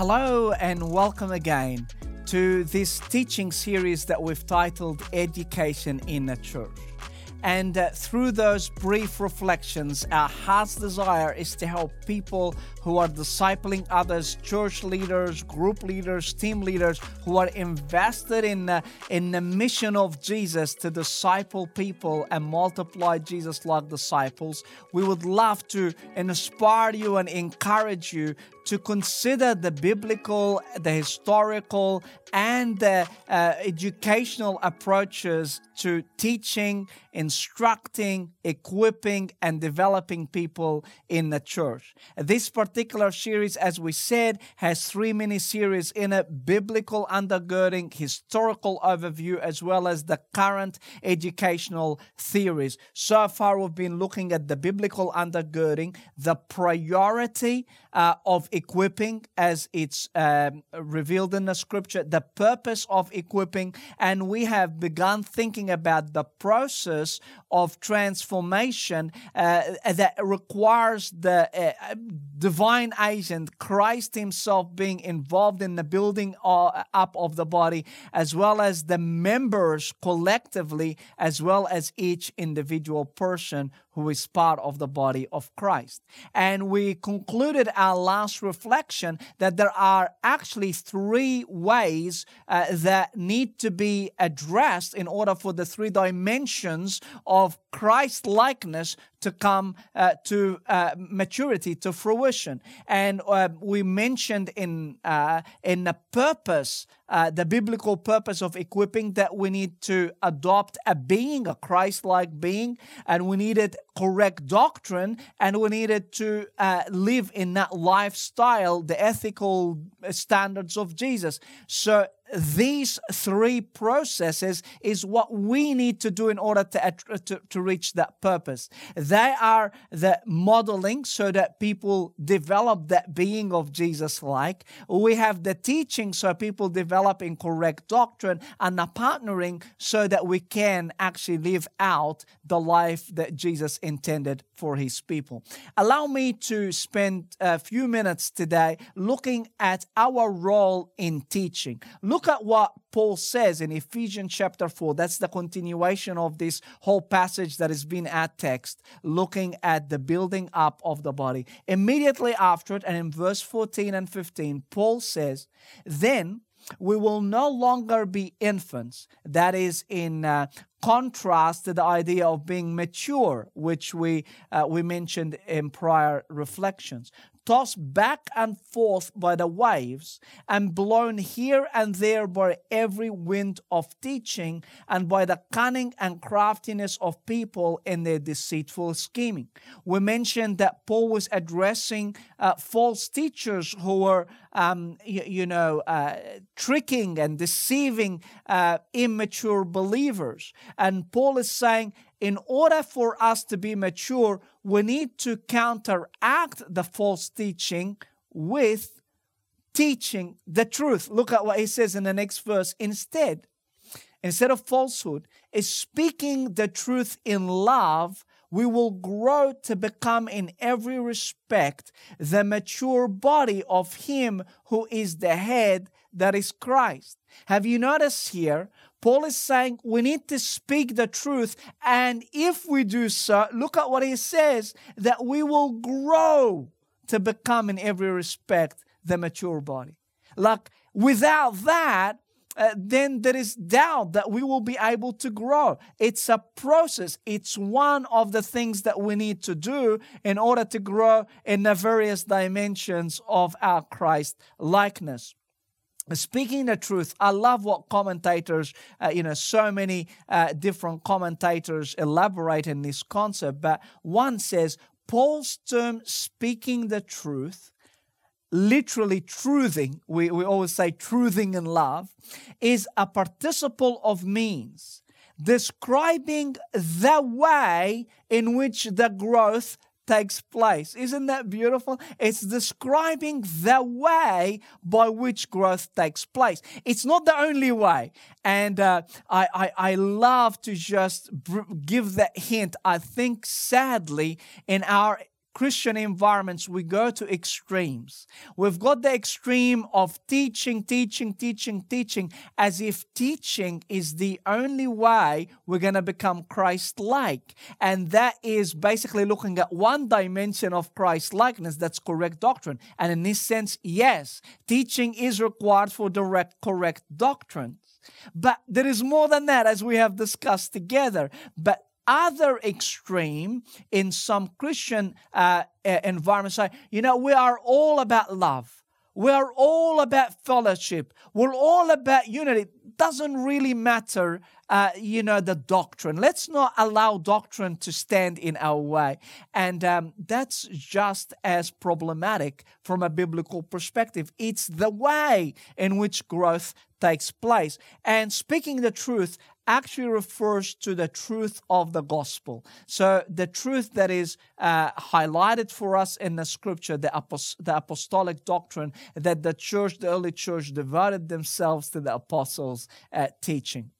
Hello and welcome again to this teaching series that we've titled Education in a Church. And uh, through those brief reflections, our heart's desire is to help people who are discipling others, church leaders, group leaders, team leaders who are invested in, uh, in the mission of Jesus to disciple people and multiply Jesus like disciples. We would love to inspire you and encourage you to consider the biblical, the historical, and the uh, educational approaches to teaching, instructing, equipping, and developing people in the church. This particular series, as we said, has three mini series in it biblical undergirding, historical overview, as well as the current educational theories. So far, we've been looking at the biblical undergirding, the priority uh, of equipping as it's um, revealed in the scripture, the purpose of equipping, and we have begun thinking about the process of transformation uh, that requires the uh, divine agent, Christ Himself, being involved in the building uh, up of the body, as well as the members collectively, as well as each individual person who is part of the body of Christ. And we concluded our last reflection that there are actually three ways uh, that need to be addressed in order for the three dimensions of Christ likeness to come uh, to uh, maturity, to fruition. And uh, we mentioned in uh, in the purpose, uh, the biblical purpose of equipping, that we need to adopt a being, a Christ-like being, and we needed correct doctrine, and we needed to uh, live in that lifestyle, the ethical standards of Jesus. So these three processes is what we need to do in order to, to, to reach that purpose. They are the modeling so that people develop that being of Jesus like. We have the teaching so people develop in correct doctrine and the partnering so that we can actually live out the life that Jesus intended for his people. Allow me to spend a few minutes today looking at our role in teaching. Look at what Paul says in Ephesians chapter 4. That's the continuation of this whole passage that has been at text, looking at the building up of the body. Immediately after it, and in verse 14 and 15, Paul says, Then we will no longer be infants. That is in uh, contrast to the idea of being mature, which we uh, we mentioned in prior reflections tossed back and forth by the waves, and blown here and there by every wind of teaching, and by the cunning and craftiness of people in their deceitful scheming. We mentioned that Paul was addressing uh, false teachers who were, um, you, you, know, uh, tricking and deceiving uh, immature believers. And Paul is saying, in order for us to be mature, we need to counteract the false teaching with teaching the truth. Look at what he says in the next verse. Instead, instead of falsehood, is speaking the truth in love, we will grow to become in every respect the mature body of him who is the head that is Christ. Have you noticed here Paul is saying we need to speak the truth. And if we do so, look at what he says that we will grow to become, in every respect, the mature body. Like, without that, uh, then there is doubt that we will be able to grow. It's a process. It's one of the things that we need to do in order to grow in the various dimensions of our Christ likeness. Speaking the truth, I love what commentators, uh, you know, so many uh, different commentators elaborate in this concept. But one says Paul's term speaking the truth, literally truthing, we, we always say truthing in love, is a participle of means describing the way in which the growth takes place. Isn't that beautiful? It's describing the way by which growth takes place. It's not the only way. And uh, I, I, I love to just give that hint. I think sadly in our Christian environments, we go to extremes. We've got the extreme of teaching, teaching, teaching, teaching, as if teaching is the only way we're going to become Christ like. And that is basically looking at one dimension of Christ likeness that's correct doctrine. And in this sense, yes, teaching is required for direct, correct doctrine. But there is more than that, as we have discussed together. But other extreme in some Christian uh, environments say, you know, we are all about love. We are all about fellowship. We're all about unity. Doesn't really matter, uh, you know, the doctrine. Let's not allow doctrine to stand in our way. And um, that's just as problematic from a biblical perspective. It's the way in which growth takes place. And speaking the truth actually refers to the truth of the gospel. So, the truth that is uh, highlighted for us in the scripture, the, apost- the apostolic doctrine that the church, the early church, devoted themselves to the apostles' uh, teaching.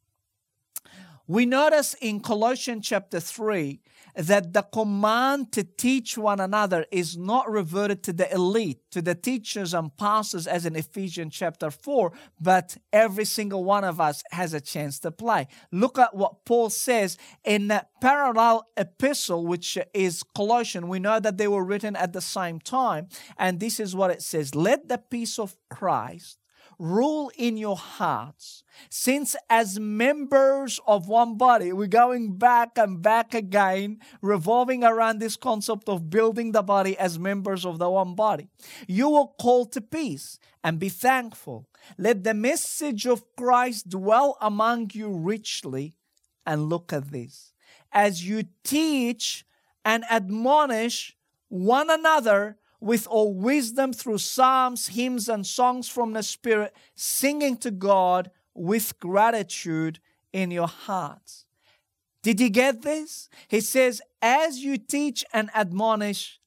We notice in Colossians chapter 3 that the command to teach one another is not reverted to the elite, to the teachers and pastors as in Ephesians chapter 4, but every single one of us has a chance to play. Look at what Paul says in the parallel epistle, which is Colossians. We know that they were written at the same time, and this is what it says Let the peace of Christ rule in your hearts. Since, as members of one body, we're going back and back again, revolving around this concept of building the body as members of the one body. You will call to peace and be thankful. Let the message of Christ dwell among you richly. And look at this. As you teach and admonish one another with all wisdom through psalms, hymns, and songs from the Spirit, singing to God with gratitude in your hearts. Did you get this? He says, as you teach and admonish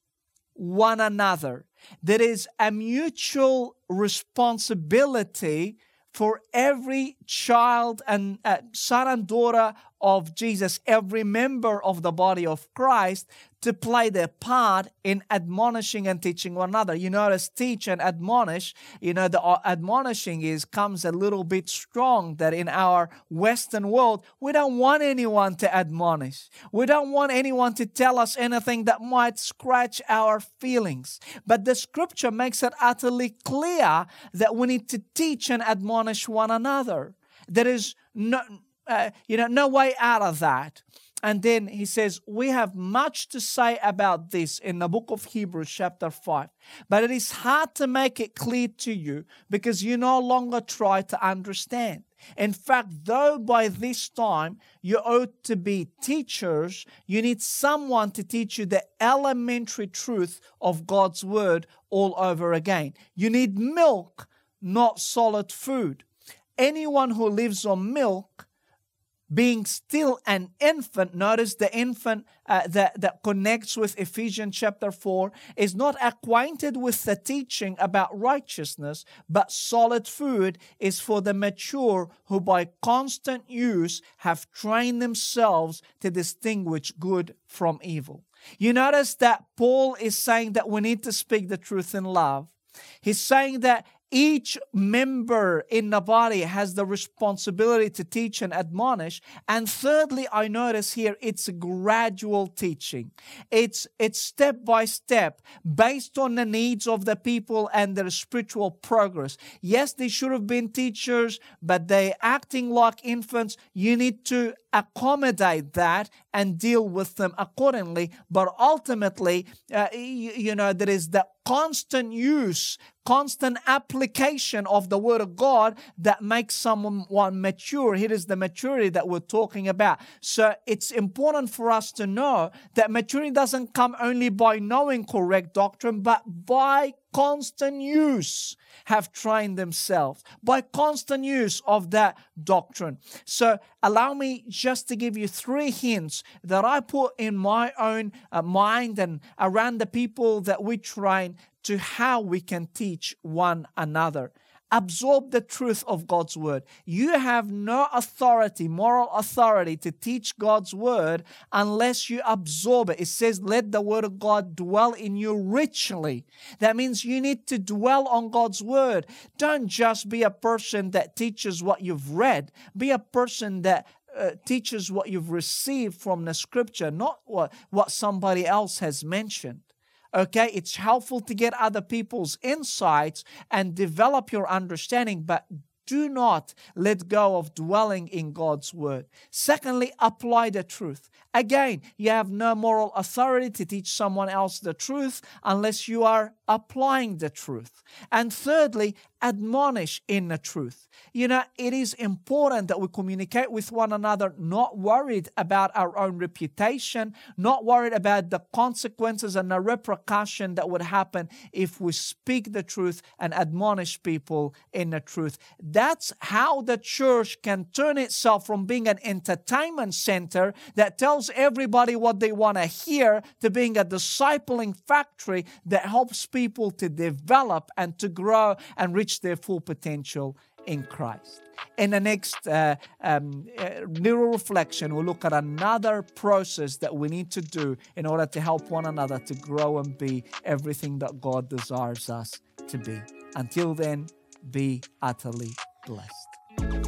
one another, there is a mutual responsibility for every child and uh, son and daughter of Jesus, every member of the body of Christ, to play their part in admonishing and teaching one another. You notice teach and admonish, you know, the uh, admonishing is comes a little bit strong that in our Western world, we don't want anyone to admonish. We don't want anyone to tell us anything that might scratch our feelings. But the scripture makes it utterly clear that we need to teach and admonish one another. There is no, uh, you know, no way out of that. And then he says, We have much to say about this in the book of Hebrews, chapter 5. But it is hard to make it clear to you because you no longer try to understand. In fact, though by this time you ought to be teachers, you need someone to teach you the elementary truth of God's word all over again. You need milk, not solid food. Anyone who lives on milk being still an infant, notice the infant uh, that, that connects with Ephesians chapter 4 is not acquainted with the teaching about righteousness, but solid food is for the mature who by constant use have trained themselves to distinguish good from evil. You notice that Paul is saying that we need to speak the truth in love. He's saying that each member in the body has the responsibility to teach and admonish. And thirdly, I notice here it's gradual teaching. It's, it's step by step based on the needs of the people and their spiritual progress. Yes, they should have been teachers, but they're acting like infants. You need to accommodate that and deal with them accordingly. But ultimately, uh, you, you know, there is the constant use, constant application of the Word of God that makes someone mature. Here is the maturity that we're talking about. So it's important for us to know that maturity doesn't come only by knowing correct doctrine, but by constant use have trained themselves by constant use of that doctrine. So, allow me just to give you three hints that I put in my own uh, mind and around the people that we train to how we can teach one another. Absorb the truth of God's word. You have no authority, moral authority, to teach God's word unless you absorb it. It says, Let the word of God dwell in you richly. That means you need to dwell on God's word. Don't just be a person that teaches what you've read, be a person that uh, teaches what you've received from the scripture, not what, what somebody else has mentioned. Okay, it's helpful to get other people's insights and develop your understanding, but do not let go of dwelling in God's word. Secondly, apply the truth. Again, you have no moral authority to teach someone else the truth unless you are applying the truth. And thirdly, admonish in the truth. You know, it is important that we communicate with one another, not worried about our own reputation, not worried about the consequences and the repercussion that would happen if we speak the truth and admonish people in the truth. That's how the church can turn itself from being an entertainment center that tells everybody what they want to hear to being a discipling factory that helps people to develop and to grow and reach their full potential in Christ. In the next uh, um, uh, little reflection, we'll look at another process that we need to do in order to help one another to grow and be everything that God desires us to be. Until then, be utterly blessed.